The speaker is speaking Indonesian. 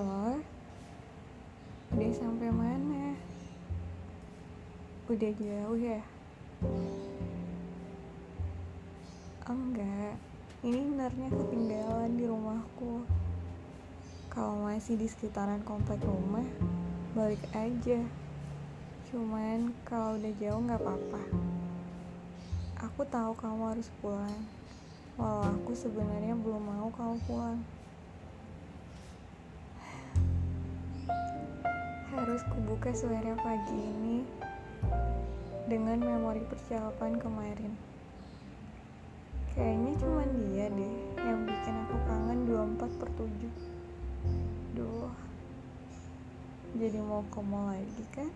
Halo Udah sampai mana? Udah jauh ya? Enggak. Ini benarnya ketinggalan di rumahku. Kalau masih di sekitaran komplek rumah Balik aja. Cuman kalau udah jauh nggak apa-apa. Aku tahu kamu harus pulang. Walau aku sebenarnya belum mau kamu pulang. Harus kubuka suara pagi ini dengan memori percakapan kemarin. Kayaknya cuma dia deh yang bikin aku kangen 24 per 7. Duh, jadi mau ke mall lagi kan?